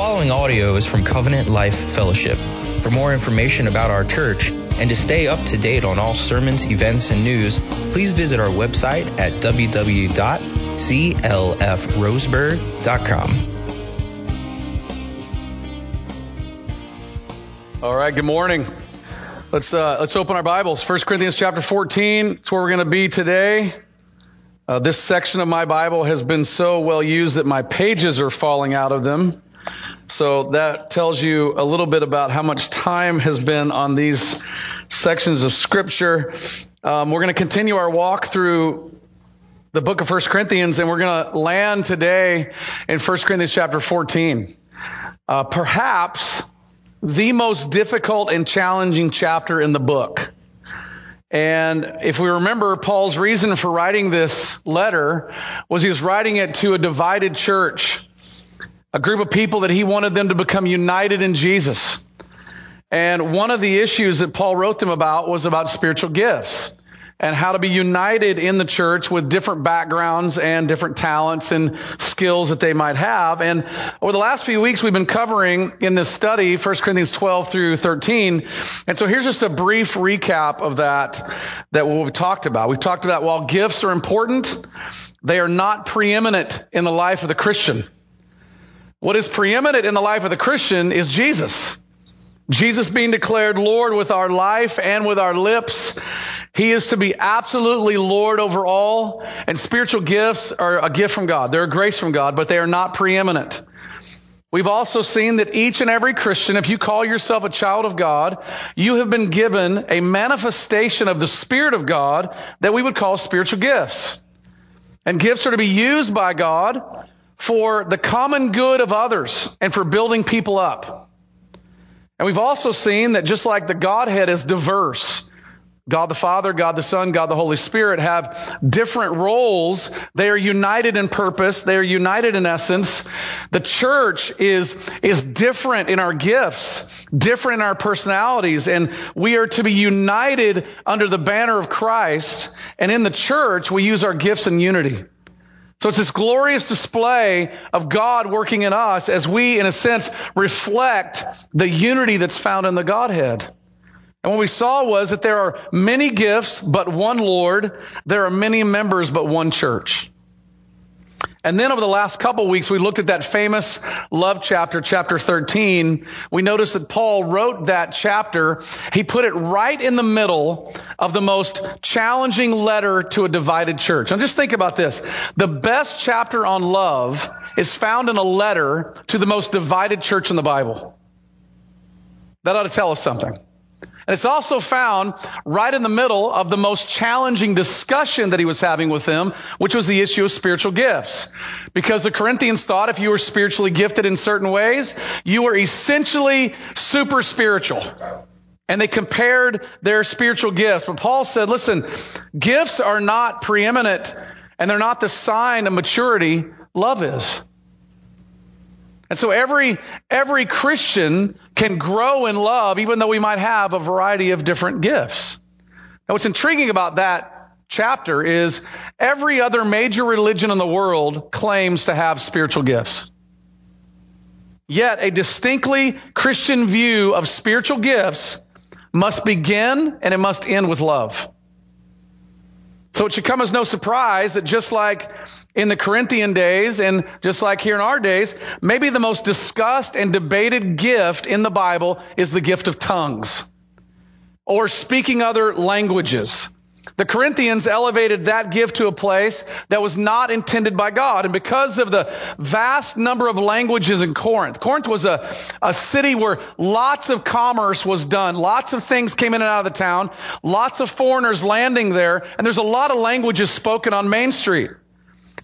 following audio is from Covenant Life Fellowship. For more information about our church and to stay up to date on all sermons, events, and news, please visit our website at www.clfroseburg.com. All right, good morning. Let's uh, let's open our Bibles. 1 Corinthians chapter 14. It's where we're going to be today. Uh, this section of my Bible has been so well used that my pages are falling out of them. So that tells you a little bit about how much time has been on these sections of scripture. Um, we're going to continue our walk through the book of First Corinthians, and we're going to land today in First Corinthians chapter 14. Uh, perhaps the most difficult and challenging chapter in the book. And if we remember, Paul's reason for writing this letter was he was writing it to a divided church a group of people that he wanted them to become united in Jesus. And one of the issues that Paul wrote them about was about spiritual gifts and how to be united in the church with different backgrounds and different talents and skills that they might have. And over the last few weeks, we've been covering in this study 1 Corinthians 12 through 13. And so here's just a brief recap of that, that we've talked about. We've talked about while gifts are important, they are not preeminent in the life of the Christian. What is preeminent in the life of the Christian is Jesus. Jesus being declared Lord with our life and with our lips. He is to be absolutely Lord over all. And spiritual gifts are a gift from God. They're a grace from God, but they are not preeminent. We've also seen that each and every Christian, if you call yourself a child of God, you have been given a manifestation of the Spirit of God that we would call spiritual gifts. And gifts are to be used by God for the common good of others and for building people up. And we've also seen that just like the Godhead is diverse, God the Father, God the Son, God the Holy Spirit have different roles. They are united in purpose. They are united in essence. The church is, is different in our gifts, different in our personalities, and we are to be united under the banner of Christ. And in the church, we use our gifts in unity. So it's this glorious display of God working in us as we, in a sense, reflect the unity that's found in the Godhead. And what we saw was that there are many gifts, but one Lord. There are many members, but one church. And then over the last couple weeks, we looked at that famous love chapter, chapter 13. We noticed that Paul wrote that chapter. He put it right in the middle of the most challenging letter to a divided church. And just think about this. The best chapter on love is found in a letter to the most divided church in the Bible. That ought to tell us something. And it's also found right in the middle of the most challenging discussion that he was having with them, which was the issue of spiritual gifts. Because the Corinthians thought if you were spiritually gifted in certain ways, you were essentially super spiritual. And they compared their spiritual gifts. But Paul said, listen, gifts are not preeminent and they're not the sign of maturity. Love is. And so every, every Christian can grow in love even though we might have a variety of different gifts. Now what's intriguing about that chapter is every other major religion in the world claims to have spiritual gifts. Yet a distinctly Christian view of spiritual gifts must begin and it must end with love. So it should come as no surprise that just like in the Corinthian days and just like here in our days, maybe the most discussed and debated gift in the Bible is the gift of tongues or speaking other languages. The Corinthians elevated that gift to a place that was not intended by God. And because of the vast number of languages in Corinth, Corinth was a, a city where lots of commerce was done. Lots of things came in and out of the town. Lots of foreigners landing there. And there's a lot of languages spoken on Main Street.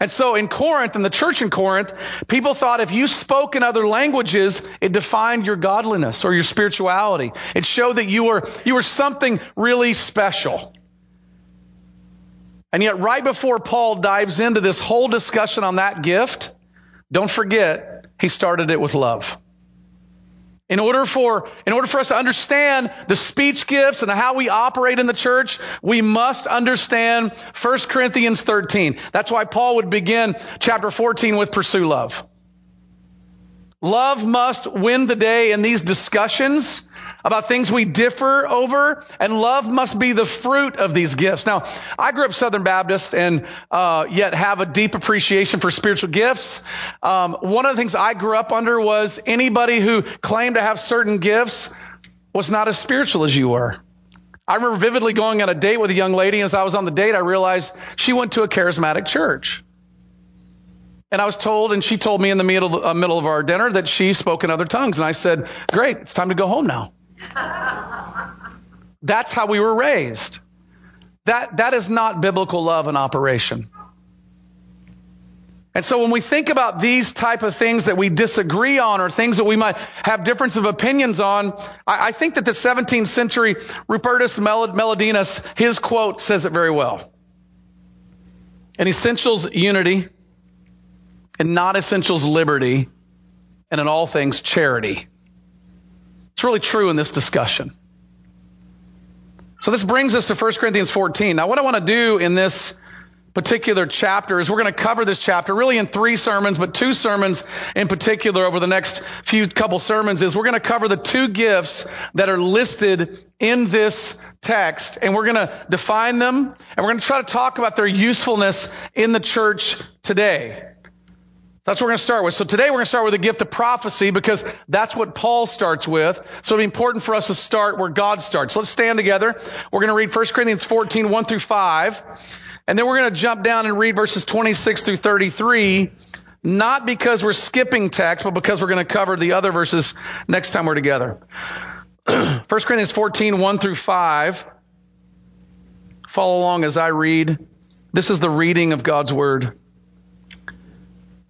And so in Corinth, in the church in Corinth, people thought if you spoke in other languages, it defined your godliness or your spirituality. It showed that you were, you were something really special. And yet right before Paul dives into this whole discussion on that gift, don't forget, he started it with love. In order for, in order for us to understand the speech gifts and how we operate in the church, we must understand 1 Corinthians 13. That's why Paul would begin chapter 14 with pursue love. Love must win the day in these discussions about things we differ over, and love must be the fruit of these gifts. Now, I grew up Southern Baptist and uh, yet have a deep appreciation for spiritual gifts. Um, one of the things I grew up under was anybody who claimed to have certain gifts was not as spiritual as you were. I remember vividly going on a date with a young lady. And as I was on the date, I realized she went to a charismatic church. And I was told, and she told me in the middle, uh, middle of our dinner that she spoke in other tongues. And I said, Great, it's time to go home now. That's how we were raised. That, that is not biblical love in operation. And so when we think about these type of things that we disagree on or things that we might have difference of opinions on, I, I think that the 17th century Rupertus Meldenius, his quote says it very well. In essentials, unity. In not essentials, liberty. And in all things, charity. It's really true in this discussion. So this brings us to 1 Corinthians 14. Now what I want to do in this particular chapter is we're going to cover this chapter really in three sermons, but two sermons in particular over the next few couple sermons is we're going to cover the two gifts that are listed in this text and we're going to define them and we're going to try to talk about their usefulness in the church today. That's what we're going to start with. So today we're going to start with the gift of prophecy because that's what Paul starts with. So it'd be important for us to start where God starts. So let's stand together. We're going to read 1 Corinthians 14, 1 through 5. And then we're going to jump down and read verses 26 through 33. Not because we're skipping text, but because we're going to cover the other verses next time we're together. 1 Corinthians 14, 1 through 5. Follow along as I read. This is the reading of God's word.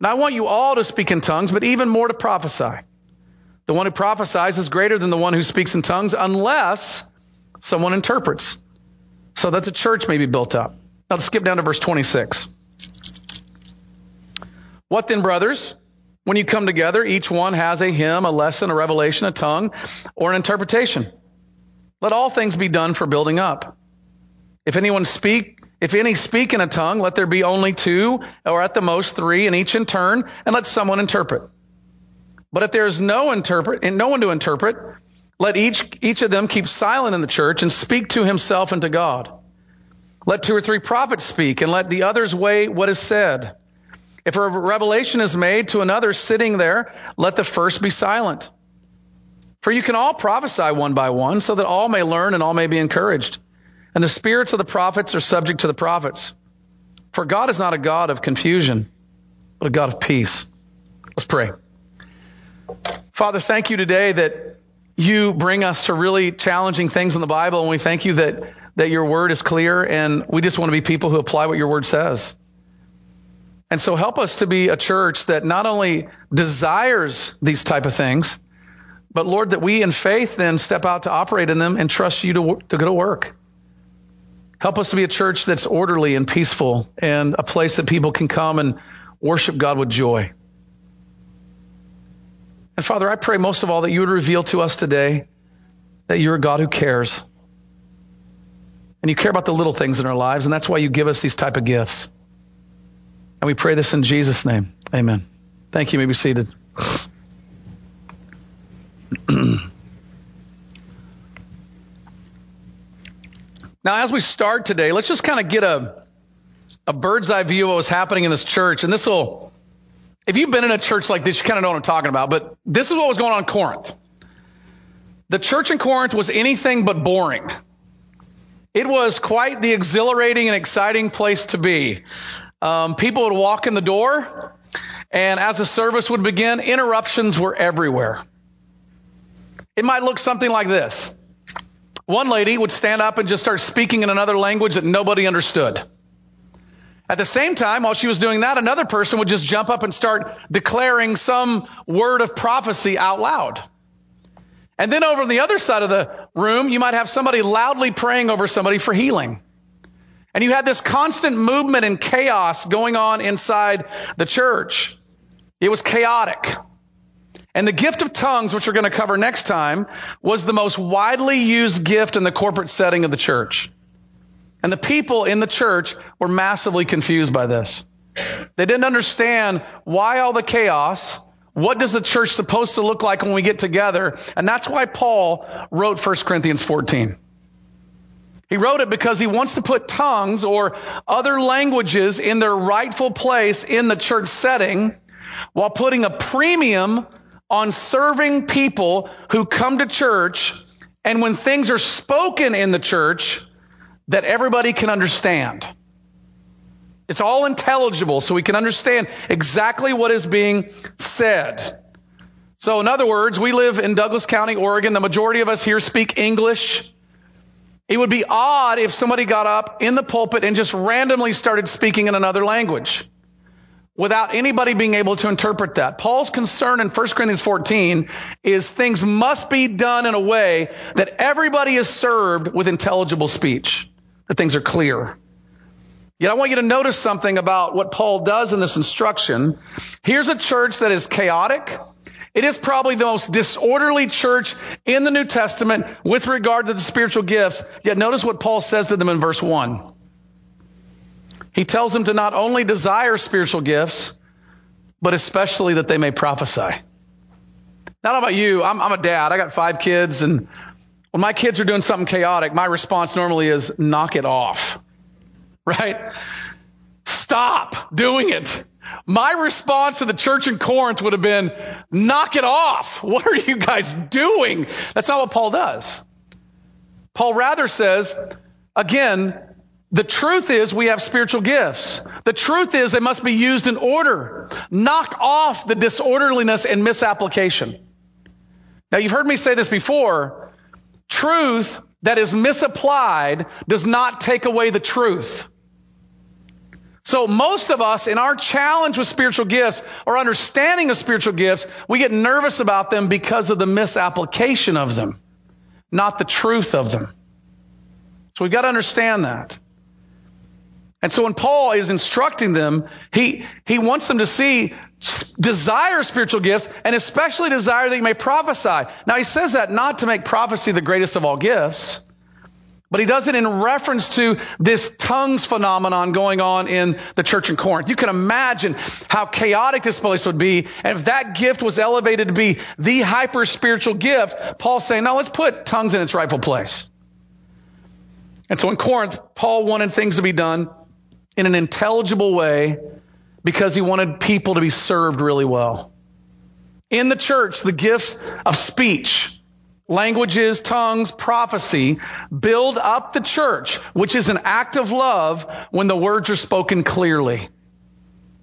Now I want you all to speak in tongues, but even more to prophesy. The one who prophesies is greater than the one who speaks in tongues unless someone interprets so that the church may be built up. Now let's skip down to verse 26. What then, brothers? When you come together, each one has a hymn, a lesson, a revelation, a tongue, or an interpretation. Let all things be done for building up. If anyone speak, if any speak in a tongue, let there be only two, or at the most three, and each in turn, and let someone interpret. But if there is no interpret, and no one to interpret, let each, each of them keep silent in the church and speak to himself and to God. Let two or three prophets speak, and let the others weigh what is said. If a revelation is made to another sitting there, let the first be silent. For you can all prophesy one by one, so that all may learn and all may be encouraged. And the spirits of the prophets are subject to the prophets. For God is not a God of confusion, but a God of peace. Let's pray. Father, thank you today that you bring us to really challenging things in the Bible, and we thank you that, that your word is clear, and we just want to be people who apply what your word says. And so help us to be a church that not only desires these type of things, but Lord, that we in faith then step out to operate in them and trust you to, to go to work. Help us to be a church that's orderly and peaceful and a place that people can come and worship God with joy. And Father, I pray most of all that you would reveal to us today that you're a God who cares. And you care about the little things in our lives, and that's why you give us these type of gifts. And we pray this in Jesus' name. Amen. Thank you. you may be seated. Now, as we start today, let's just kind of get a, a bird's eye view of what was happening in this church. And this will, if you've been in a church like this, you kind of know what I'm talking about. But this is what was going on in Corinth. The church in Corinth was anything but boring. It was quite the exhilarating and exciting place to be. Um, people would walk in the door, and as the service would begin, interruptions were everywhere. It might look something like this. One lady would stand up and just start speaking in another language that nobody understood. At the same time, while she was doing that, another person would just jump up and start declaring some word of prophecy out loud. And then over on the other side of the room, you might have somebody loudly praying over somebody for healing. And you had this constant movement and chaos going on inside the church. It was chaotic. And the gift of tongues, which we're going to cover next time, was the most widely used gift in the corporate setting of the church. And the people in the church were massively confused by this. They didn't understand why all the chaos. What does the church supposed to look like when we get together? And that's why Paul wrote 1 Corinthians 14. He wrote it because he wants to put tongues or other languages in their rightful place in the church setting while putting a premium on serving people who come to church and when things are spoken in the church that everybody can understand. It's all intelligible so we can understand exactly what is being said. So in other words, we live in Douglas County, Oregon. The majority of us here speak English. It would be odd if somebody got up in the pulpit and just randomly started speaking in another language without anybody being able to interpret that. Paul's concern in 1 Corinthians 14 is things must be done in a way that everybody is served with intelligible speech, that things are clear. Yet I want you to notice something about what Paul does in this instruction. Here's a church that is chaotic, it is probably the most disorderly church in the New Testament with regard to the spiritual gifts. Yet notice what Paul says to them in verse 1. He tells them to not only desire spiritual gifts, but especially that they may prophesy. Not about you. I'm, I'm a dad. I got five kids, and when my kids are doing something chaotic, my response normally is knock it off. Right? Stop doing it. My response to the church in Corinth would have been, knock it off. What are you guys doing? That's not what Paul does. Paul rather says, again, the truth is we have spiritual gifts. The truth is they must be used in order. Knock off the disorderliness and misapplication. Now you've heard me say this before. Truth that is misapplied does not take away the truth. So most of us in our challenge with spiritual gifts or understanding of spiritual gifts, we get nervous about them because of the misapplication of them, not the truth of them. So we've got to understand that. And so when Paul is instructing them, he, he wants them to see, desire spiritual gifts, and especially desire that you may prophesy. Now he says that not to make prophecy the greatest of all gifts, but he does it in reference to this tongues phenomenon going on in the church in Corinth. You can imagine how chaotic this place would be. And if that gift was elevated to be the hyper spiritual gift, Paul's saying, no, let's put tongues in its rightful place. And so in Corinth, Paul wanted things to be done in an intelligible way because he wanted people to be served really well. In the church, the gift of speech, languages, tongues, prophecy, build up the church, which is an act of love when the words are spoken clearly.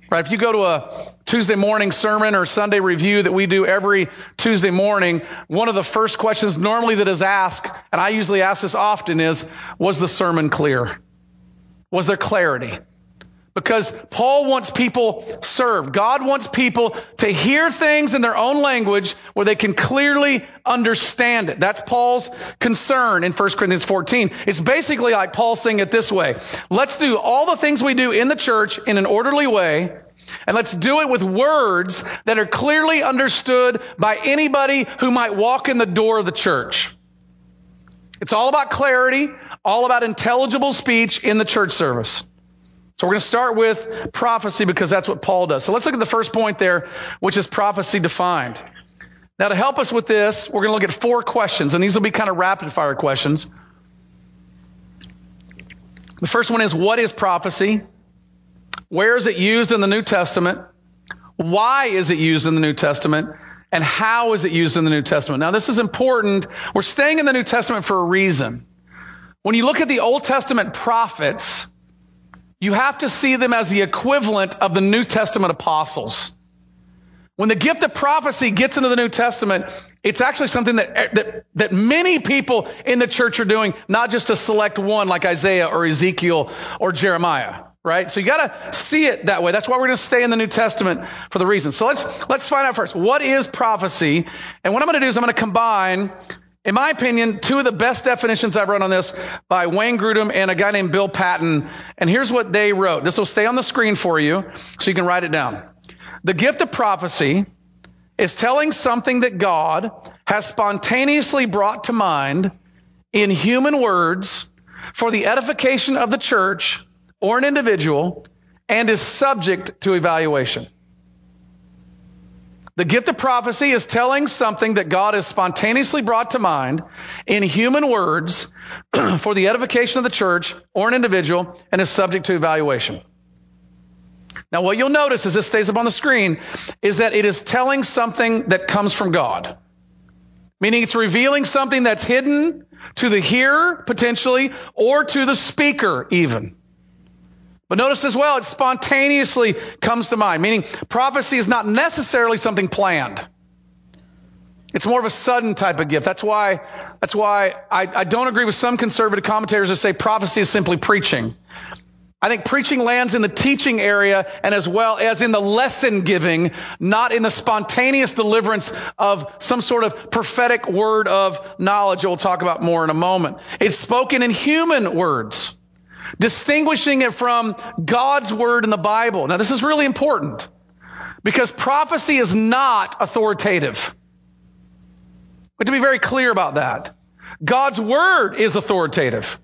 Right? If you go to a Tuesday morning sermon or Sunday review that we do every Tuesday morning, one of the first questions normally that is asked, and I usually ask this often is, was the sermon clear? Was there clarity? Because Paul wants people served. God wants people to hear things in their own language where they can clearly understand it. That's Paul's concern in 1 Corinthians 14. It's basically like Paul saying it this way. Let's do all the things we do in the church in an orderly way. And let's do it with words that are clearly understood by anybody who might walk in the door of the church. It's all about clarity, all about intelligible speech in the church service. So we're going to start with prophecy because that's what Paul does. So let's look at the first point there, which is prophecy defined. Now to help us with this, we're going to look at four questions, and these will be kind of rapid fire questions. The first one is, what is prophecy? Where is it used in the New Testament? Why is it used in the New Testament? And how is it used in the New Testament? Now this is important. We're staying in the New Testament for a reason. When you look at the Old Testament prophets, you have to see them as the equivalent of the New Testament apostles. When the gift of prophecy gets into the New Testament, it's actually something that, that, that many people in the church are doing, not just a select one like Isaiah or Ezekiel or Jeremiah. right? So you got to see it that way. That's why we're to stay in the New Testament for the reason. So let's let's find out first what is prophecy, and what I'm to do is I'm to combine. In my opinion, two of the best definitions I've read on this by Wayne Grudem and a guy named Bill Patton. And here's what they wrote. This will stay on the screen for you so you can write it down. The gift of prophecy is telling something that God has spontaneously brought to mind in human words for the edification of the church or an individual and is subject to evaluation. The gift of prophecy is telling something that God has spontaneously brought to mind in human words for the edification of the church or an individual and is subject to evaluation. Now, what you'll notice as this stays up on the screen is that it is telling something that comes from God. Meaning it's revealing something that's hidden to the hearer, potentially, or to the speaker, even. But notice as well, it spontaneously comes to mind, meaning prophecy is not necessarily something planned. It's more of a sudden type of gift. That's why, that's why I, I don't agree with some conservative commentators who say prophecy is simply preaching. I think preaching lands in the teaching area and as well as in the lesson giving, not in the spontaneous deliverance of some sort of prophetic word of knowledge we'll talk about more in a moment. It's spoken in human words distinguishing it from God's word in the Bible. Now, this is really important because prophecy is not authoritative. But to be very clear about that. God's word is authoritative.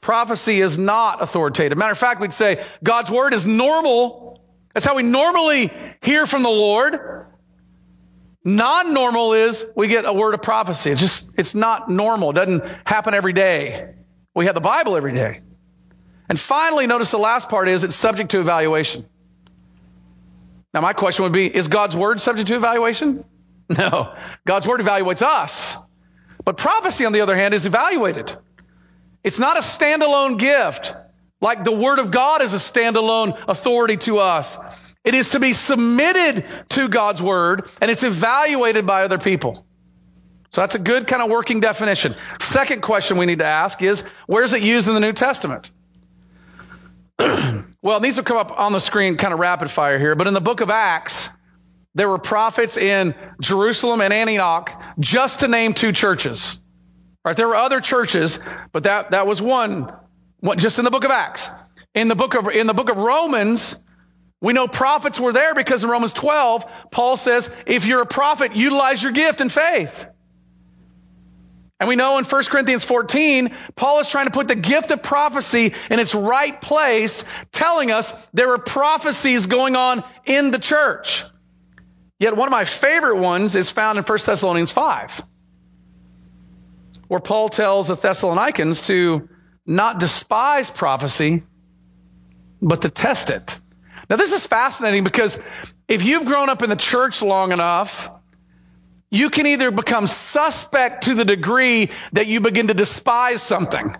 Prophecy is not authoritative. Matter of fact, we'd say God's word is normal. That's how we normally hear from the Lord. Non-normal is we get a word of prophecy. It's just, it's not normal. It doesn't happen every day. We have the Bible every day. And finally, notice the last part is it's subject to evaluation. Now, my question would be is God's word subject to evaluation? No. God's word evaluates us. But prophecy, on the other hand, is evaluated. It's not a standalone gift like the word of God is a standalone authority to us. It is to be submitted to God's word and it's evaluated by other people. So that's a good kind of working definition. Second question we need to ask is where's it used in the New Testament? well, these will come up on the screen kind of rapid fire here, but in the book of Acts, there were prophets in Jerusalem and Antioch, just to name two churches. Right? There were other churches, but that, that was one, one, just in the book of Acts. In the book of, in the book of Romans, we know prophets were there because in Romans 12, Paul says, if you're a prophet, utilize your gift and faith. And we know in 1 Corinthians 14, Paul is trying to put the gift of prophecy in its right place, telling us there are prophecies going on in the church. Yet one of my favorite ones is found in 1 Thessalonians 5, where Paul tells the Thessalonians to not despise prophecy, but to test it. Now this is fascinating because if you've grown up in the church long enough, you can either become suspect to the degree that you begin to despise something.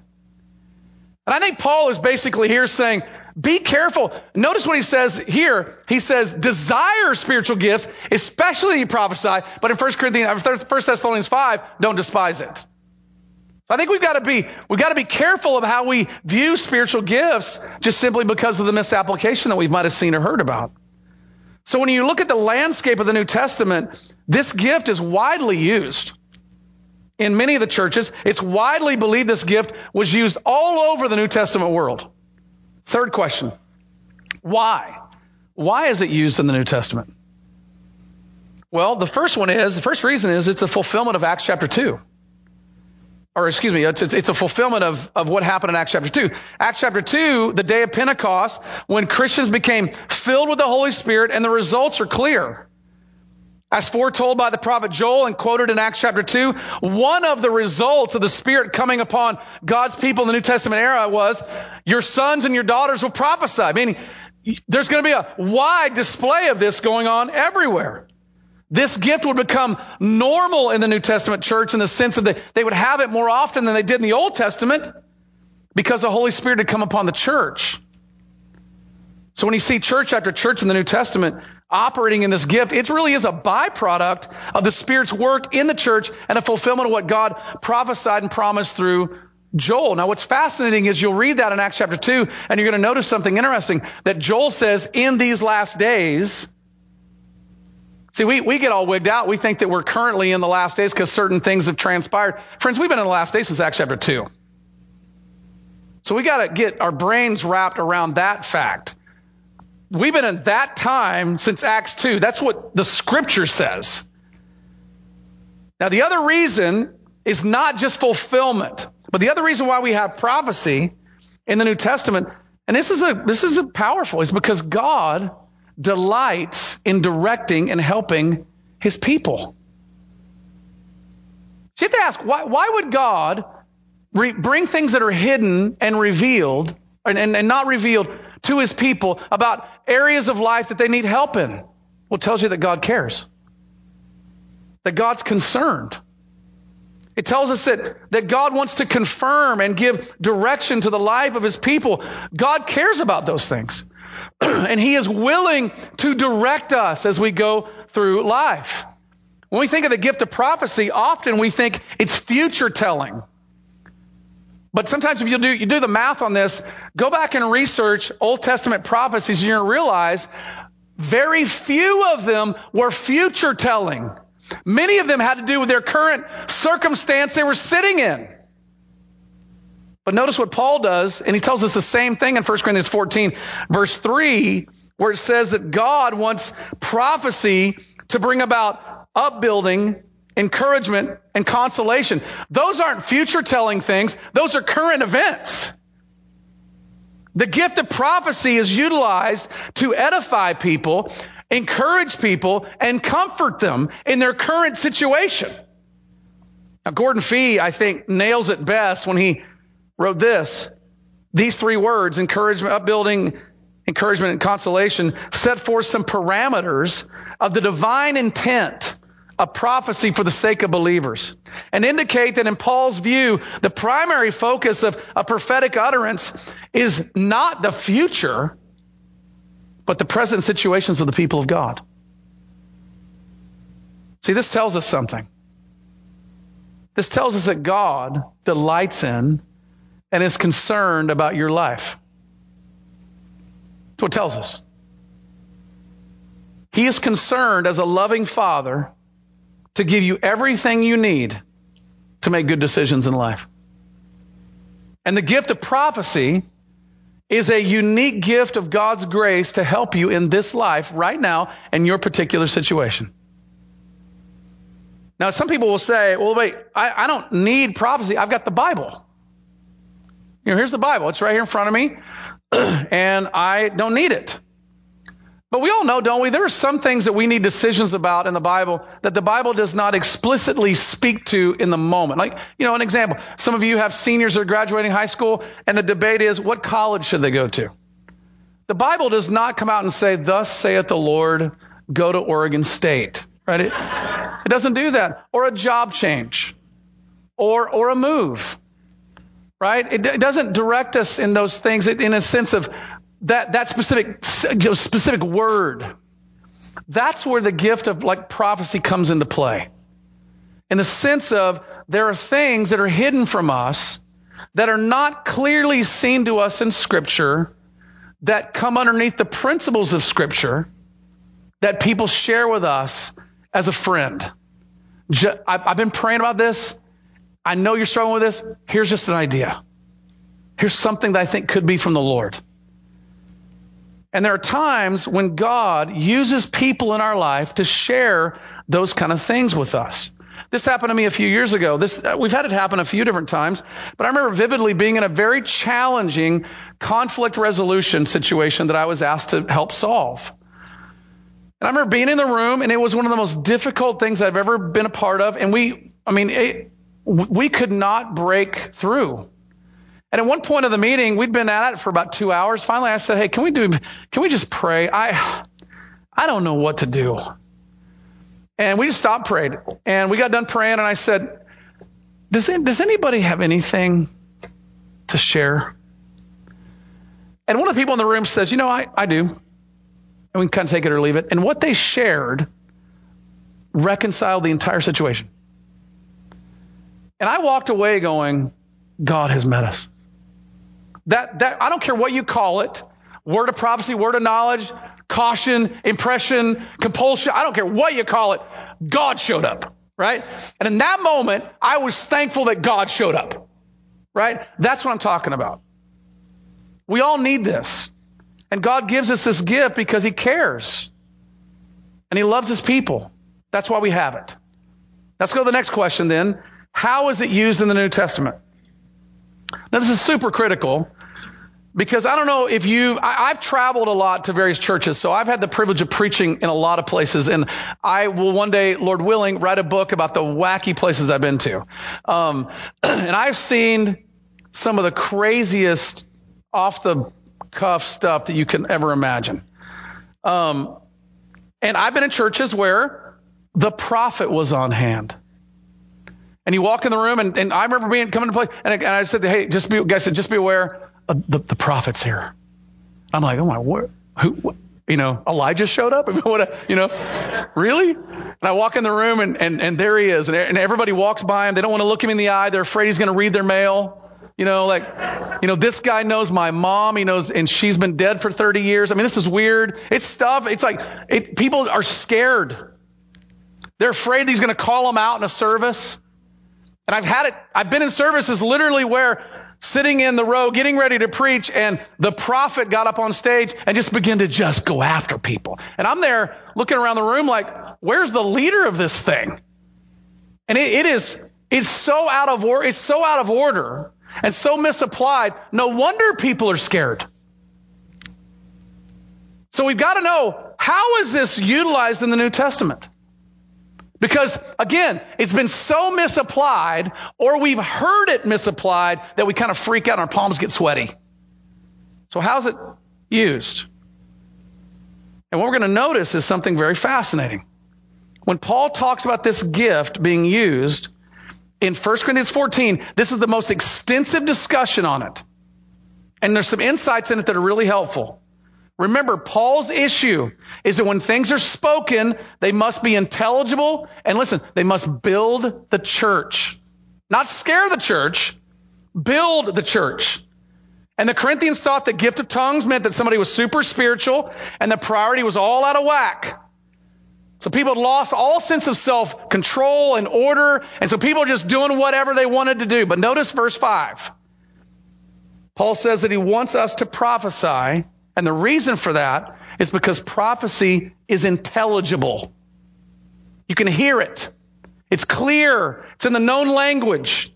And I think Paul is basically here saying, be careful. Notice what he says here. He says, desire spiritual gifts, especially you prophesy, but in 1 Corinthians, 1 Thessalonians 5, don't despise it. I think we've got to be, we've got to be careful of how we view spiritual gifts just simply because of the misapplication that we might have seen or heard about. So when you look at the landscape of the New Testament, this gift is widely used in many of the churches. It's widely believed this gift was used all over the New Testament world. Third question. Why? Why is it used in the New Testament? Well, the first one is, the first reason is it's a fulfillment of Acts chapter 2 or excuse me, it's, it's, a fulfillment of, of what happened in Acts chapter 2. Acts chapter 2, the day of Pentecost, when Christians became filled with the Holy Spirit, and the results are clear. As foretold by the prophet Joel and quoted in Acts chapter 2, one of the results of the Spirit coming upon God's people in the New Testament era was, your sons and your daughters will prophesy. Meaning, there's going to be a wide display of this going on everywhere. This gift would become normal in the New Testament church in the sense that they would have it more often than they did in the Old Testament because the Holy Spirit had come upon the church. So when you see church after church in the New Testament operating in this gift, it really is a byproduct of the Spirit's work in the church and a fulfillment of what God prophesied and promised through Joel. Now, what's fascinating is you'll read that in Acts chapter 2, and you're going to notice something interesting that Joel says, in these last days, See, we, we get all wigged out. We think that we're currently in the last days because certain things have transpired. Friends, we've been in the last days since Acts chapter 2. So we got to get our brains wrapped around that fact. We've been in that time since Acts 2. That's what the scripture says. Now, the other reason is not just fulfillment, but the other reason why we have prophecy in the New Testament, and this is a, this is a powerful, is because God delights in directing and helping his people. So you have to ask, why, why would God re- bring things that are hidden and revealed and, and, and not revealed to his people about areas of life that they need help in? Well, it tells you that God cares, that God's concerned. It tells us that, that God wants to confirm and give direction to the life of his people. God cares about those things. and He is willing to direct us as we go through life. When we think of the gift of prophecy, often we think it's future telling. But sometimes if you do, you do the math on this, go back and research Old Testament prophecies, and you're going to realize very few of them were future telling. Many of them had to do with their current circumstance they were sitting in. But notice what Paul does, and he tells us the same thing in 1 Corinthians 14, verse 3, where it says that God wants prophecy to bring about upbuilding, encouragement, and consolation. Those aren't future telling things, those are current events. The gift of prophecy is utilized to edify people, encourage people, and comfort them in their current situation. Now, Gordon Fee, I think, nails it best when he wrote this. These three words, encouragement, upbuilding, encouragement, and consolation, set forth some parameters of the divine intent of prophecy for the sake of believers and indicate that in Paul's view, the primary focus of a prophetic utterance is not the future, but the present situations of the people of God. See, this tells us something. This tells us that God delights in and is concerned about your life. That's what tells us. He is concerned as a loving father to give you everything you need to make good decisions in life. And the gift of prophecy is a unique gift of God's grace to help you in this life right now in your particular situation. Now, some people will say, well, wait, I, I don't need prophecy. I've got the Bible. You know, here's the Bible. It's right here in front of me, and I don't need it. But we all know, don't we? There are some things that we need decisions about in the Bible that the Bible does not explicitly speak to in the moment. Like, you know, an example. Some of you have seniors that are graduating high school, and the debate is what college should they go to? The Bible does not come out and say, Thus saith the Lord, go to Oregon State. Right? It, it doesn't do that. Or a job change. Or, or a move right? It, it doesn't direct us in those things in a sense of that, that specific, specific word. That's where the gift of like prophecy comes into play. In the sense of there are things that are hidden from us that are not clearly seen to us in scripture that come underneath the principles of scripture that people share with us as a friend. I've been praying about this. I know you're struggling with this. Here's just an idea. Here's something that I think could be from the Lord. And there are times when God uses people in our life to share those kind of things with us. This happened to me a few years ago. This, uh, we've had it happen a few different times, but I remember vividly being in a very challenging conflict resolution situation that I was asked to help solve. And I remember being in the room and it was one of the most difficult things I've ever been a part of. And we, I mean, it, we could not break through. And at one point of the meeting, we'd been at it for about two hours. Finally, I said, "Hey, can we do? Can we just pray? I, I don't know what to do." And we just stopped praying, and we got done praying, and I said, "Does does anybody have anything to share?" And one of the people in the room says, "You know, I, I do." And we can kind of take it or leave it. And what they shared reconciled the entire situation. And I walked away going, God has met us. That, that, I don't care what you call it. Word of prophecy, word of knowledge, caution, impression, compulsion. I don't care what you call it. God showed up, right? And in that moment, I was thankful that God showed up, right? That's what I'm talking about. We all need this. And God gives us this gift because He cares. And He loves His people. That's why we have it. Let's go to the next question then. How is it used in the New Testament? Now, this is super critical because I don't know if you, I, have traveled a lot to various churches, so I've had the privilege of preaching in a lot of places, and I will one day, Lord willing, write a book about the wacky places I've been to. Um, and I've seen some of the craziest off the cuff stuff that you can ever imagine. Um, and I've been in churches where the prophet was on hand. And you walk in the room, and, and I remember being coming to play, and I, and I said, "Hey, just be," guys said, "Just be aware, uh, the, the prophet's here." I'm like, "Oh my, what? Who? What? You know, Elijah showed up. You know, really?" And I walk in the room, and and and there he is, and, and everybody walks by him. They don't want to look him in the eye. They're afraid he's going to read their mail. You know, like, you know, this guy knows my mom. He knows, and she's been dead for 30 years. I mean, this is weird. It's stuff. It's like, it, people are scared. They're afraid he's going to call them out in a service. And I've had it, I've been in services literally where sitting in the row, getting ready to preach, and the prophet got up on stage and just began to just go after people. And I'm there looking around the room like, where's the leader of this thing? And it, it is, it's so out of order, it's so out of order and so misapplied. No wonder people are scared. So we've got to know how is this utilized in the New Testament? Because again, it's been so misapplied or we've heard it misapplied that we kind of freak out and our palms get sweaty. So how's it used? And what we're going to notice is something very fascinating. When Paul talks about this gift being used in 1 Corinthians 14, this is the most extensive discussion on it. And there's some insights in it that are really helpful. Remember, Paul's issue is that when things are spoken, they must be intelligible. And listen, they must build the church. Not scare the church, build the church. And the Corinthians thought that gift of tongues meant that somebody was super spiritual and the priority was all out of whack. So people lost all sense of self control and order. And so people just doing whatever they wanted to do. But notice verse 5. Paul says that he wants us to prophesy and the reason for that is because prophecy is intelligible. You can hear it. It's clear. It's in the known language.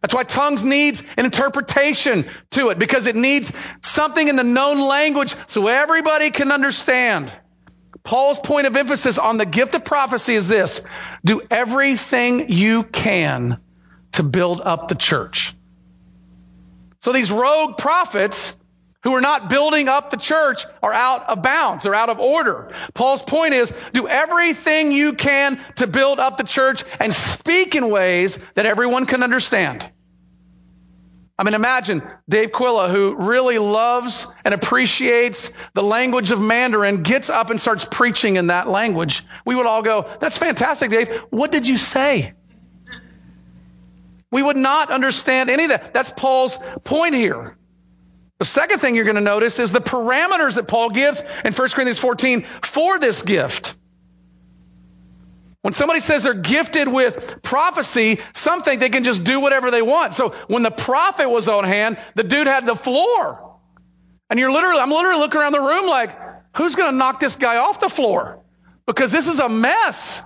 That's why tongues needs an interpretation to it because it needs something in the known language so everybody can understand. Paul's point of emphasis on the gift of prophecy is this. Do everything you can to build up the church. So these rogue prophets who are not building up the church are out of bounds. They're out of order. Paul's point is do everything you can to build up the church and speak in ways that everyone can understand. I mean, imagine Dave Quilla, who really loves and appreciates the language of Mandarin, gets up and starts preaching in that language. We would all go, that's fantastic, Dave. What did you say? We would not understand any of that. That's Paul's point here. The second thing you're going to notice is the parameters that Paul gives in 1 Corinthians 14 for this gift. When somebody says they're gifted with prophecy, some think they can just do whatever they want. So when the prophet was on hand, the dude had the floor. And you're literally, I'm literally looking around the room like, who's going to knock this guy off the floor? Because this is a mess.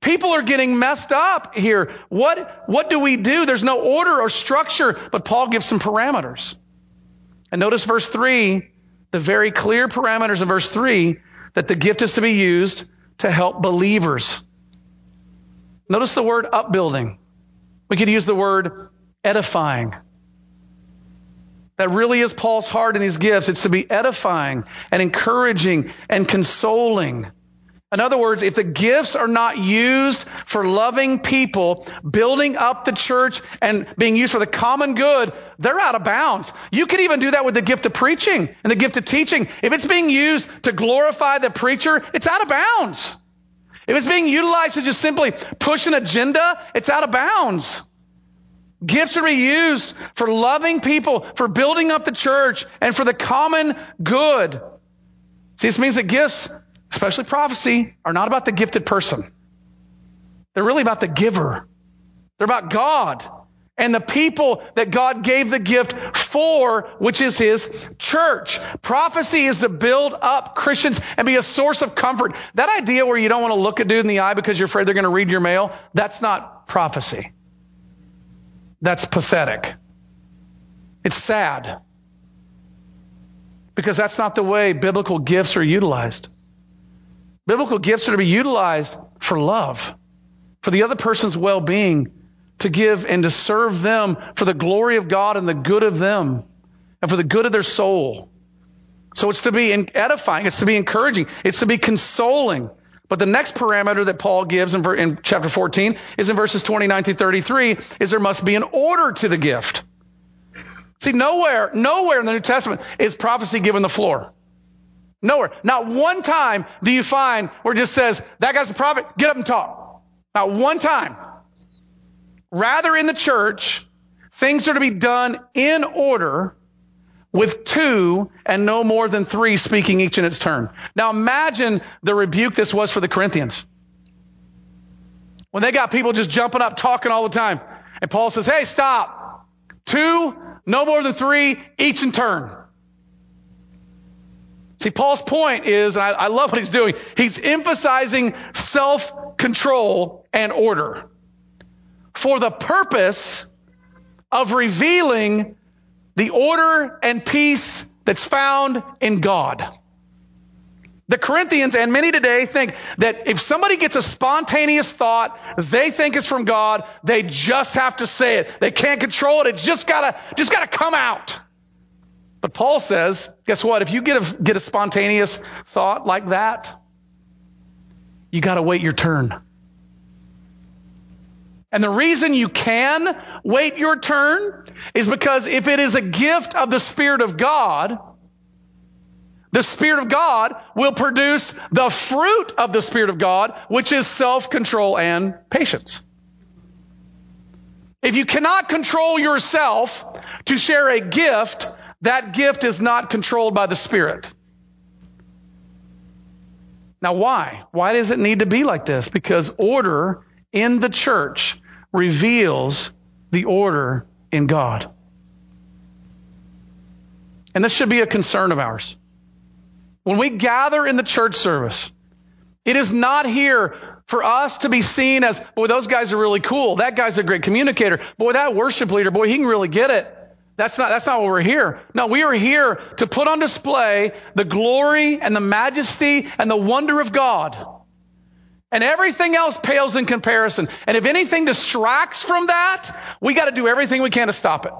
People are getting messed up here. What, what do we do? There's no order or structure, but Paul gives some parameters. And notice verse 3, the very clear parameters of verse 3 that the gift is to be used to help believers. Notice the word upbuilding. We could use the word edifying. That really is Paul's heart in these gifts. It's to be edifying and encouraging and consoling. In other words, if the gifts are not used for loving people, building up the church, and being used for the common good, they're out of bounds. You can even do that with the gift of preaching and the gift of teaching. If it's being used to glorify the preacher, it's out of bounds. If it's being utilized to just simply push an agenda, it's out of bounds. Gifts are used for loving people, for building up the church, and for the common good. See, this means that gifts, especially prophecy, are not about the gifted person. They're really about the giver. They're about God and the people that God gave the gift for, which is His church. Prophecy is to build up Christians and be a source of comfort. That idea where you don't want to look a dude in the eye because you're afraid they're going to read your mail, that's not prophecy. That's pathetic. It's sad. Because that's not the way biblical gifts are utilized. Biblical gifts are to be utilized for love, for the other person's well-being, to give and to serve them for the glory of God and the good of them and for the good of their soul. So it's to be edifying, it's to be encouraging, it's to be consoling. But the next parameter that Paul gives in, in chapter 14 is in verses 29 to 33 is there must be an order to the gift. See, nowhere, nowhere in the New Testament is prophecy given the floor. Nowhere. Not one time do you find where it just says, that guy's a prophet, get up and talk. Not one time. Rather, in the church, things are to be done in order with two and no more than three speaking each in its turn. Now imagine the rebuke this was for the Corinthians. When they got people just jumping up, talking all the time. And Paul says, hey, stop. Two, no more than three, each in turn. See, Paul's point is, I, I love what he's doing, he's emphasizing self-control and order for the purpose of revealing the order and peace that's found in God. The Corinthians and many today think that if somebody gets a spontaneous thought they think is from God, they just have to say it. They can't control it. It's just gotta, just gotta come out. But Paul says, guess what? If you get a, get a spontaneous thought like that, you gotta wait your turn. And the reason you can wait your turn is because if it is a gift of the Spirit of God, the Spirit of God will produce the fruit of the Spirit of God, which is self-control and patience. If you cannot control yourself to share a gift, that gift is not controlled by the Spirit. Now why? Why does it need to be like this? Because order in the church reveals the order in God. And this should be a concern of ours. When we gather in the church service, it is not here for us to be seen as, boy, those guys are really cool. That guy's a great communicator. Boy, that worship leader, boy, he can really get it. That's not, that's not what we're here. No, we are here to put on display the glory and the majesty and the wonder of God. And everything else pales in comparison. And if anything distracts from that, we got to do everything we can to stop it.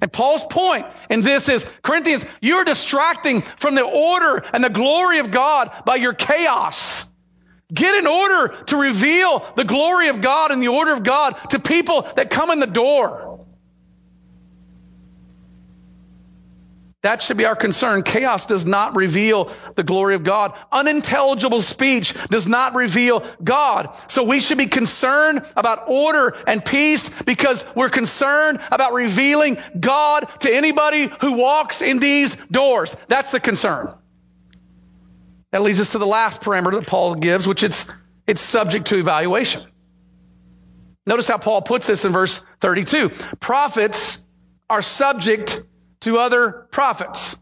And Paul's point in this is, Corinthians, you're distracting from the order and the glory of God by your chaos. Get in order to reveal the glory of God and the order of God to people that come in the door. That should be our concern. Chaos does not reveal the glory of God. Unintelligible speech does not reveal God. So we should be concerned about order and peace because we're concerned about revealing God to anybody who walks in these doors. That's the concern. That leads us to the last parameter that Paul gives, which it's, it's subject to evaluation. Notice how Paul puts this in verse 32. Prophets are subject to other prophets.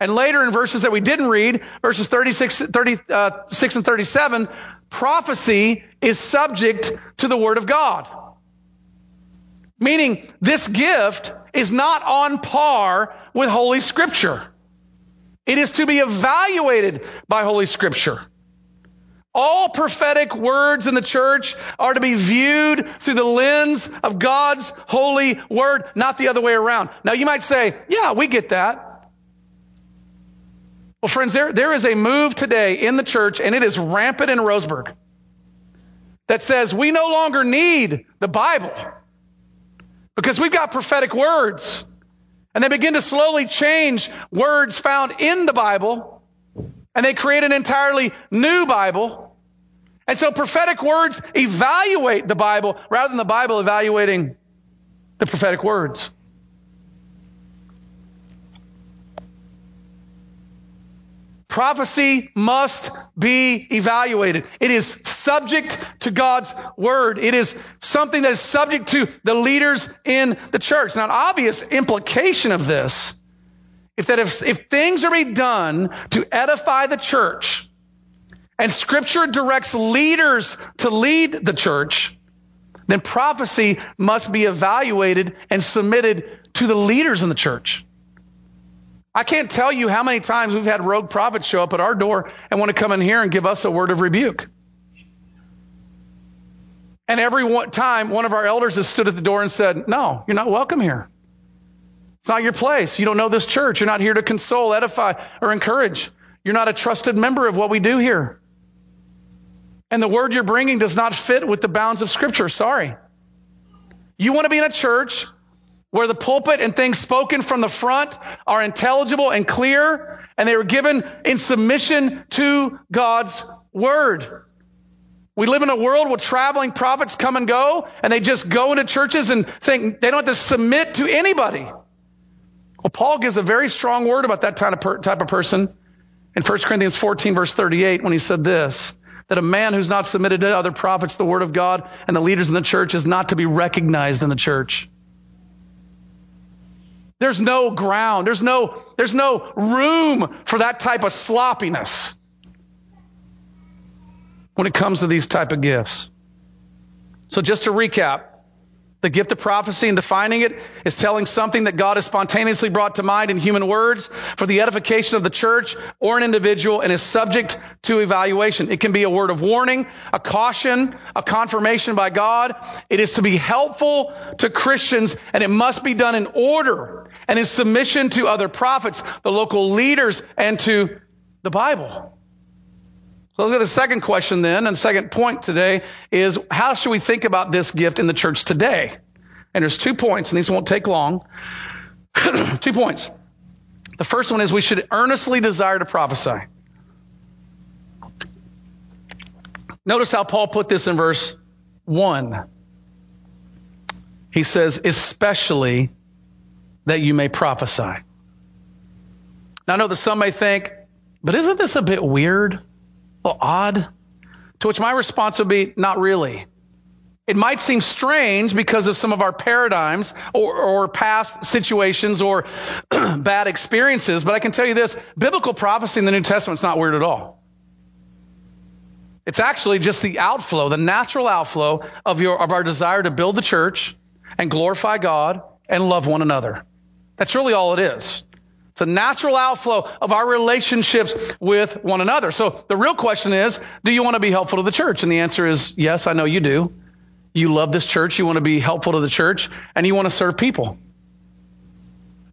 And later in verses that we didn't read, verses 36, 36 uh, and 37, prophecy is subject to the Word of God. Meaning, this gift is not on par with Holy Scripture. It is to be evaluated by Holy Scripture. All prophetic words in the church are to be viewed through the lens of God's holy word, not the other way around. Now you might say, yeah, we get that. Well, friends, there, there is a move today in the church, and it is rampant in Roseburg, that says we no longer need the Bible because we've got prophetic words. And they begin to slowly change words found in the Bible and they create an entirely new Bible. And so prophetic words evaluate the Bible rather than the Bible evaluating the prophetic words. Prophecy must be evaluated. It is subject to God's word. It is something that is subject to the leaders in the church. Now, an obvious implication of this is that if, if things are done to edify the church, and scripture directs leaders to lead the church, then prophecy must be evaluated and submitted to the leaders in the church. I can't tell you how many times we've had rogue prophets show up at our door and want to come in here and give us a word of rebuke. And every one time, one of our elders has stood at the door and said, No, you're not welcome here. It's not your place. You don't know this church. You're not here to console, edify, or encourage. You're not a trusted member of what we do here. And the word you're bringing does not fit with the bounds of Scripture. Sorry. You want to be in a church where the pulpit and things spoken from the front are intelligible and clear, and they were given in submission to God's word. We live in a world where traveling prophets come and go, and they just go into churches and think they don't have to submit to anybody. Well, Paul gives a very strong word about that type of, type of person in 1 Corinthians 14, verse 38, when he said this that a man who's not submitted to other prophets, the word of God, and the leaders in the church is not to be recognized in the church. There's no ground. There's no, there's no room for that type of sloppiness when it comes to these type of gifts. So just to recap, the gift of prophecy and defining it is telling something that God has spontaneously brought to mind in human words for the edification of the church or an individual and is subject to evaluation. It can be a word of warning, a caution, a confirmation by God. It is to be helpful to Christians and it must be done in order and in submission to other prophets, the local leaders, and to the Bible. So look at the second question then, and second point today is how should we think about this gift in the church today? And there's two points, and these won't take long. two points. The first one is we should earnestly desire to prophesy. Notice how Paul put this in verse 1. He says, especially that you may prophesy. Now I know that some may think, but isn't this a bit weird? Well, odd. To which my response would be, not really. It might seem strange because of some of our paradigms or, or past situations or bad experiences, but I can tell you this, biblical prophecy in the New Testament is not weird at all. It's actually just the outflow, the natural outflow of your, of our desire to build the church and glorify God and love one another. That's really all it is. It's a natural outflow of our relationships with one another. So the real question is, do you want to be helpful to the church? And the answer is yes, I know you do. You love this church. You want to be helpful to the church and you want to serve people.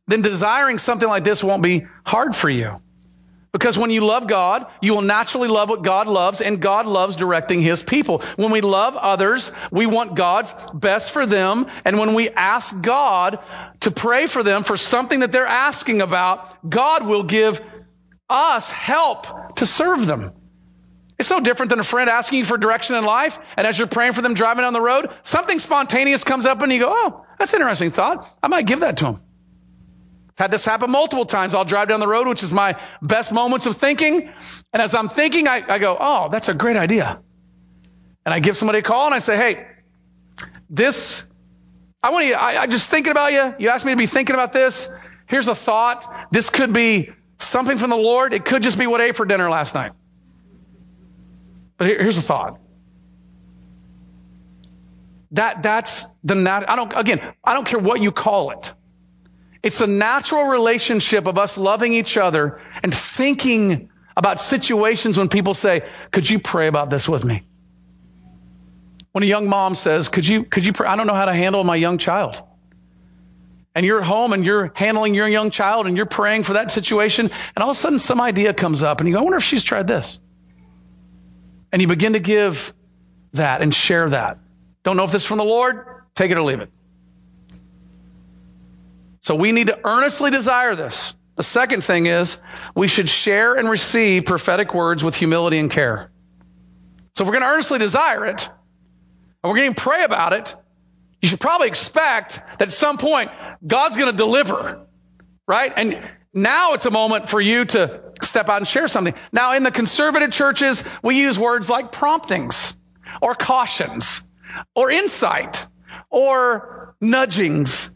Then desiring something like this won't be hard for you. Because when you love God, you will naturally love what God loves, and God loves directing His people. When we love others, we want God's best for them, and when we ask God to pray for them for something that they're asking about, God will give us help to serve them. It's no different than a friend asking you for direction in life, and as you're praying for them driving down the road, something spontaneous comes up and you go, oh, that's an interesting thought. I might give that to him. Had this happen multiple times. I'll drive down the road, which is my best moments of thinking. And as I'm thinking, I, I go, oh, that's a great idea. And I give somebody a call and I say, hey, this, I want you, I, I just thinking about you. You asked me to be thinking about this. Here's a thought. This could be something from the Lord. It could just be what I ate for dinner last night. But here, here's a thought. That, that's the, nat- I don't, again, I don't care what you call it. It's a natural relationship of us loving each other and thinking about situations when people say, could you pray about this with me? When a young mom says, could you, could you pray? I don't know how to handle my young child. And you're at home and you're handling your young child and you're praying for that situation. And all of a sudden some idea comes up and you go, I wonder if she's tried this. And you begin to give that and share that. Don't know if this is from the Lord. Take it or leave it. So we need to earnestly desire this. The second thing is we should share and receive prophetic words with humility and care. So if we're going to earnestly desire it, and we're going to pray about it, you should probably expect that at some point God's going to deliver, right? And now it's a moment for you to step out and share something. Now in the conservative churches, we use words like promptings or cautions or insight or nudgings.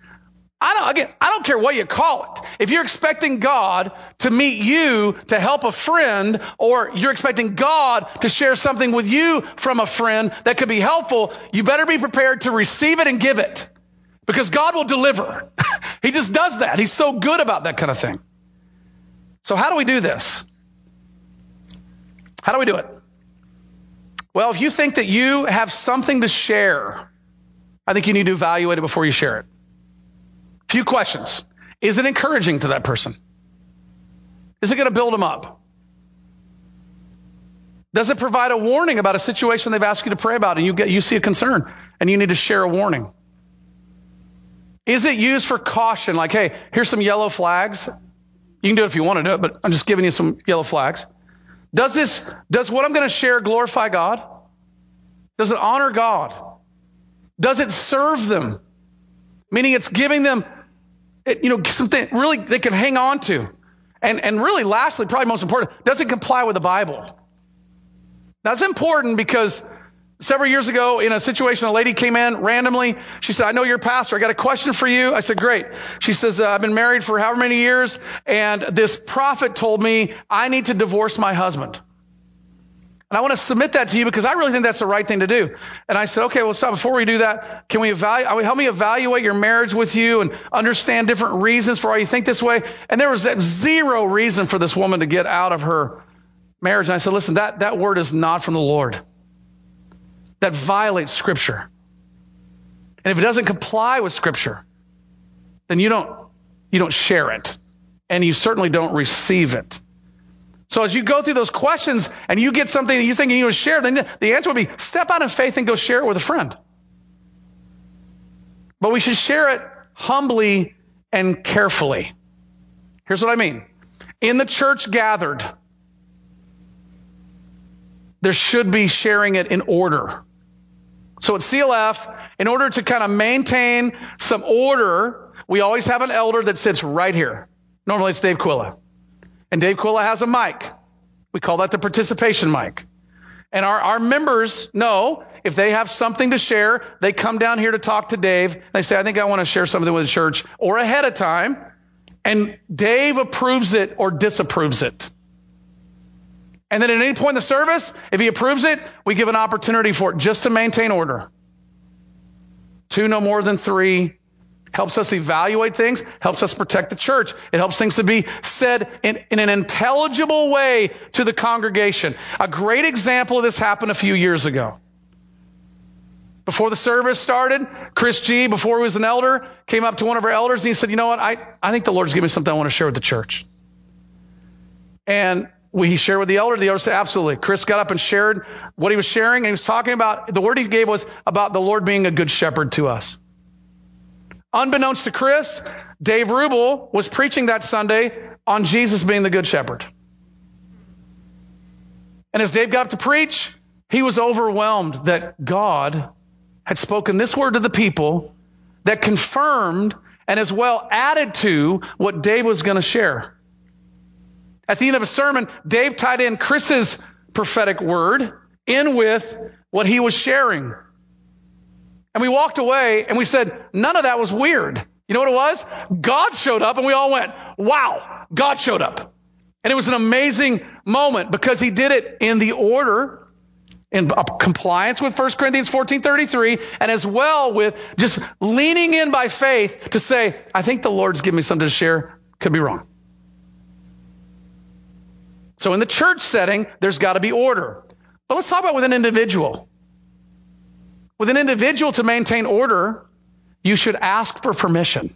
I don't, again, I don't care what you call it. If you're expecting God to meet you to help a friend, or you're expecting God to share something with you from a friend that could be helpful, you better be prepared to receive it and give it. Because God will deliver. he just does that. He's so good about that kind of thing. So how do we do this? How do we do it? Well, if you think that you have something to share, I think you need to evaluate it before you share it. Few questions. Is it encouraging to that person? Is it going to build them up? Does it provide a warning about a situation they've asked you to pray about and you get, you see a concern and you need to share a warning? Is it used for caution? Like, hey, here's some yellow flags. You can do it if you want to do it, but I'm just giving you some yellow flags. Does this, does what I'm going to share glorify God? Does it honor God? Does it serve them? Meaning it's giving them you know, something really they can hang on to. And, and really, lastly, probably most important, does it comply with the Bible? That's important because several years ago, in a situation, a lady came in randomly. She said, I know you're a pastor. I got a question for you. I said, great. She says, uh, I've been married for however many years, and this prophet told me I need to divorce my husband. And I want to submit that to you because I really think that's the right thing to do. And I said, okay, well, stop. Before we do that, can we evaluate, uh, help me evaluate your marriage with you and understand different reasons for why you think this way? And there was zero reason for this woman to get out of her marriage. And I said, listen, that, that word is not from the Lord. That violates scripture. And if it doesn't comply with scripture, then you don't, you don't share it. And you certainly don't receive it. So as you go through those questions and you get something that you think you need to share, then the answer would be step out in faith and go share it with a friend. But we should share it humbly and carefully. Here's what I mean. In the church gathered, there should be sharing it in order. So at CLF, in order to kind of maintain some order, we always have an elder that sits right here. Normally it's Dave Quilla. And Dave Quilla has a mic. We call that the participation mic. And our, our members know if they have something to share, they come down here to talk to Dave. They say, I think I want to share something with the church or ahead of time. And Dave approves it or disapproves it. And then at any point in the service, if he approves it, we give an opportunity for it just to maintain order. Two no more than three helps us evaluate things, helps us protect the church. It helps things to be said in, in, an intelligible way to the congregation. A great example of this happened a few years ago. Before the service started, Chris G, before he was an elder, came up to one of our elders and he said, You know what? I, I think the Lord's given me something I want to share with the church. And we, he shared with the elder. The elder said, Absolutely. Chris got up and shared what he was sharing. And he was talking about the word he gave was about the Lord being a good shepherd to us. Unbeknownst to Chris, Dave Rubel was preaching that Sunday on Jesus being the good shepherd. And as Dave got up to preach, he was overwhelmed that God had spoken this word to the people that confirmed and as well added to what Dave was going to share. At the end of a sermon, Dave tied in Chris's prophetic word in with what he was sharing. And we walked away and we said, none of that was weird. You know what it was? God showed up and we all went, wow, God showed up. And it was an amazing moment because he did it in the order in compliance with 1 Corinthians 14:33 and as well with just leaning in by faith to say, I think the Lord's given me something to share, could be wrong. So in the church setting, there's got to be order. But let's talk about with an individual. With an individual to maintain order, you should ask for permission.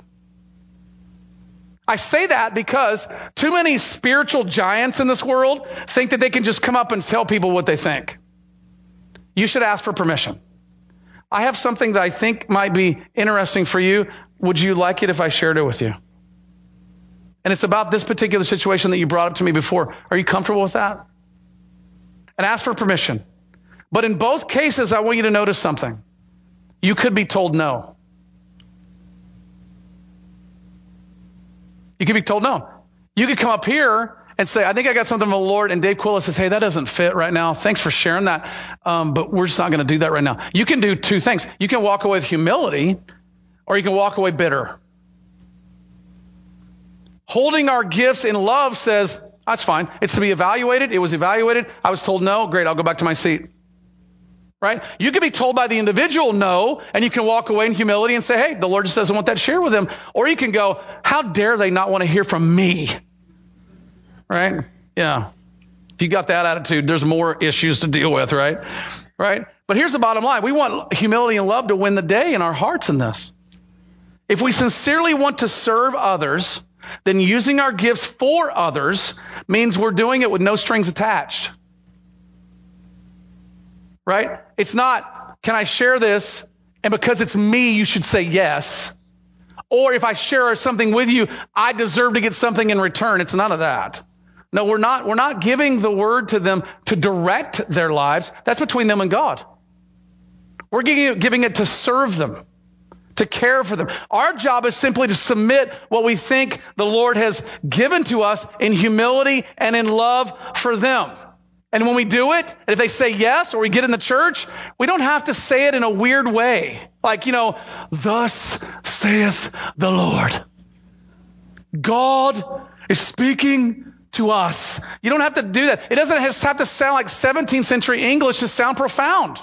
I say that because too many spiritual giants in this world think that they can just come up and tell people what they think. You should ask for permission. I have something that I think might be interesting for you. Would you like it if I shared it with you? And it's about this particular situation that you brought up to me before. Are you comfortable with that? And ask for permission. But in both cases, I want you to notice something. You could be told no. You could be told no. You could come up here and say, I think I got something from the Lord. And Dave Quilla says, Hey, that doesn't fit right now. Thanks for sharing that. Um, but we're just not going to do that right now. You can do two things. You can walk away with humility or you can walk away bitter. Holding our gifts in love says, that's fine. It's to be evaluated. It was evaluated. I was told no. Great. I'll go back to my seat. Right? You can be told by the individual no, and you can walk away in humility and say, hey, the Lord just doesn't want that shared with them. Or you can go, how dare they not want to hear from me? Right? Yeah. If you got that attitude, there's more issues to deal with, right? Right? But here's the bottom line. We want humility and love to win the day in our hearts in this. If we sincerely want to serve others, then using our gifts for others means we're doing it with no strings attached. Right? It's not, can I share this? And because it's me, you should say yes. Or if I share something with you, I deserve to get something in return. It's none of that. No, we're not, we're not giving the word to them to direct their lives. That's between them and God. We're giving it, to serve them to care for them. Our job is simply to submit what we think the Lord has given to us in humility and in love for them. And when we do it, and if they say yes, or we get in the church, we don't have to say it in a weird way. Like, you know, thus saith the Lord. God is speaking to us. You don't have to do that. It doesn't have to sound like 17th century English to sound profound.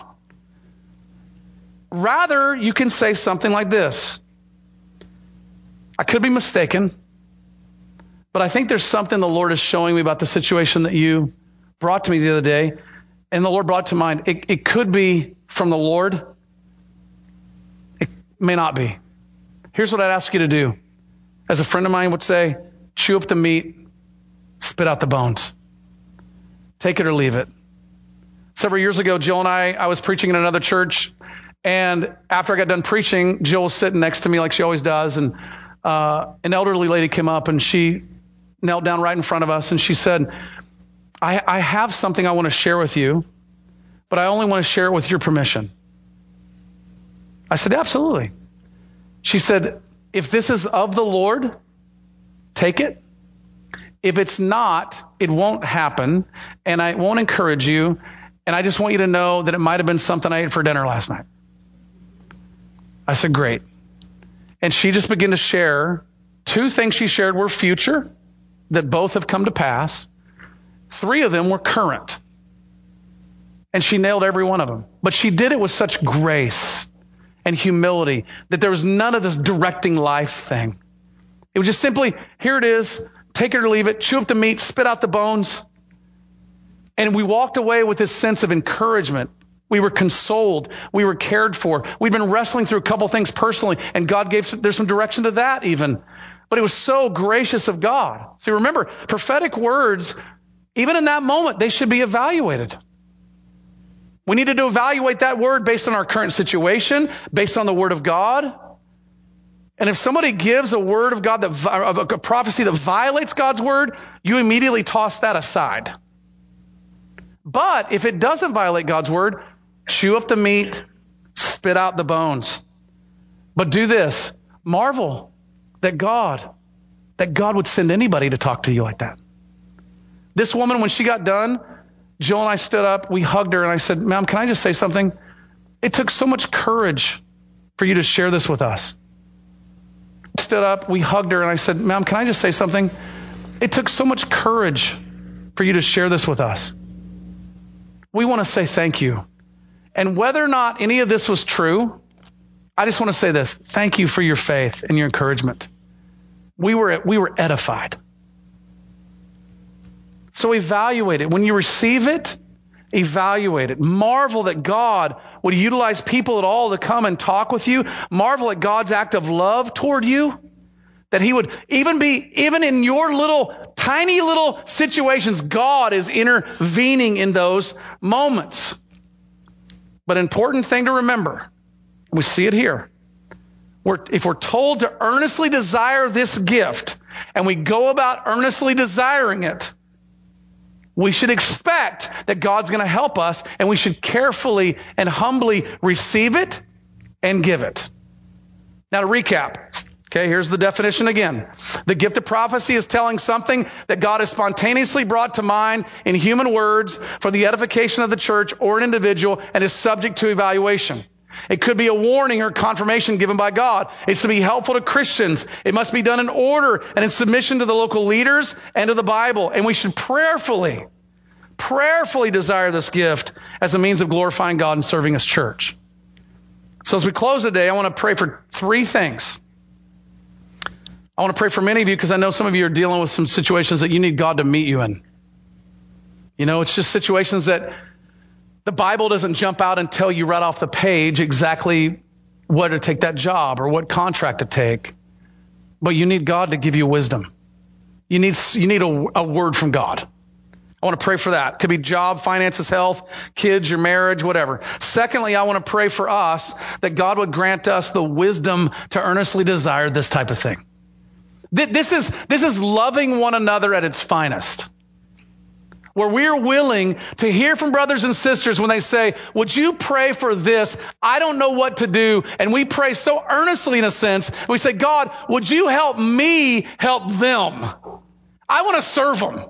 Rather, you can say something like this I could be mistaken, but I think there's something the Lord is showing me about the situation that you brought to me the other day. And the Lord brought to mind. It, it could be from the Lord, it may not be. Here's what I'd ask you to do. As a friend of mine would say, chew up the meat, spit out the bones. Take it or leave it. Several years ago, Jill and I, I was preaching in another church, and after I got done preaching, Jill was sitting next to me like she always does, and uh, an elderly lady came up and she knelt down right in front of us and she said, I, I have something I want to share with you, but I only want to share it with your permission. I said, Absolutely. She said, If this is of the Lord, take it. If it's not, it won't happen, and I won't encourage you. And I just want you to know that it might have been something I ate for dinner last night. I said, Great. And she just began to share. Two things she shared were future, that both have come to pass. Three of them were current. And she nailed every one of them. But she did it with such grace and humility that there was none of this directing life thing. It was just simply, here it is, take it or leave it, chew up the meat, spit out the bones. And we walked away with this sense of encouragement we were consoled. We were cared for. We'd been wrestling through a couple things personally, and God gave some, there's some direction to that even. But it was so gracious of God. See, remember, prophetic words, even in that moment, they should be evaluated. We needed to evaluate that word based on our current situation, based on the word of God. And if somebody gives a word of God that, a prophecy that violates God's word, you immediately toss that aside. But if it doesn't violate God's word, chew up the meat, spit out the bones. But do this marvel that God, that God would send anybody to talk to you like that. This woman, when she got done, Jill and I stood up, we hugged her, and I said, Ma'am, can I just say something? It took so much courage for you to share this with us. Stood up, we hugged her, and I said, Ma'am, can I just say something? It took so much courage for you to share this with us. We want to say thank you. And whether or not any of this was true, I just want to say this. Thank you for your faith and your encouragement. We were, we were edified. So evaluate it. When you receive it, evaluate it. Marvel that God would utilize people at all to come and talk with you. Marvel at God's act of love toward you. That he would even be, even in your little, tiny little situations, God is intervening in those moments. But important thing to remember, we see it here. We're, if we're told to earnestly desire this gift and we go about earnestly desiring it, we should expect that God's going to help us and we should carefully and humbly receive it and give it. Now to recap. Okay, here's the definition again. The gift of prophecy is telling something that God has spontaneously brought to mind in human words for the edification of the church or an individual and is subject to evaluation. It could be a warning or confirmation given by God. It's to be helpful to Christians. It must be done in order and in submission to the local leaders and to the Bible. And we should prayerfully, prayerfully desire this gift as a means of glorifying God and serving His church. So as we close today, I want to pray for three things. I want to pray for many of you because I know some of you are dealing with some situations that you need God to meet you in. You know, it's just situations that the Bible doesn't jump out and tell you right off the page exactly what to take that job or what contract to take. But you need God to give you wisdom. You need, you need a, a word from God. I want to pray for that. Could be job, finances, health, kids, your marriage, whatever. Secondly, I want to pray for us that God would grant us the wisdom to earnestly desire this type of thing. This is, this is loving one another at its finest. Where we're willing to hear from brothers and sisters when they say, would you pray for this? I don't know what to do. And we pray so earnestly in a sense. We say, God, would you help me help them? I want to serve them.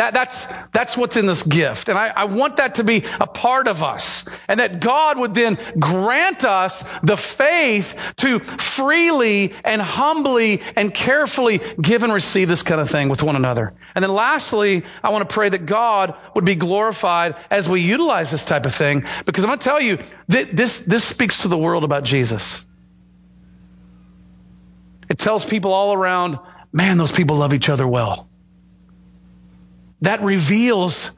That, that's, that's what's in this gift. And I, I want that to be a part of us. And that God would then grant us the faith to freely and humbly and carefully give and receive this kind of thing with one another. And then lastly, I want to pray that God would be glorified as we utilize this type of thing. Because I'm going to tell you, this, this speaks to the world about Jesus. It tells people all around, man, those people love each other well that reveals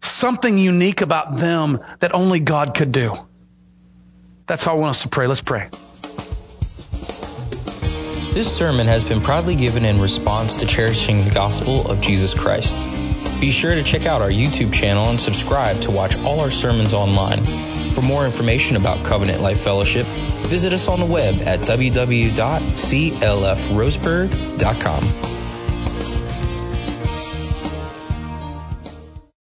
something unique about them that only God could do. That's how I want us to pray. Let's pray. This sermon has been proudly given in response to cherishing the gospel of Jesus Christ. Be sure to check out our YouTube channel and subscribe to watch all our sermons online. For more information about Covenant Life Fellowship, visit us on the web at www.clfroseburg.com.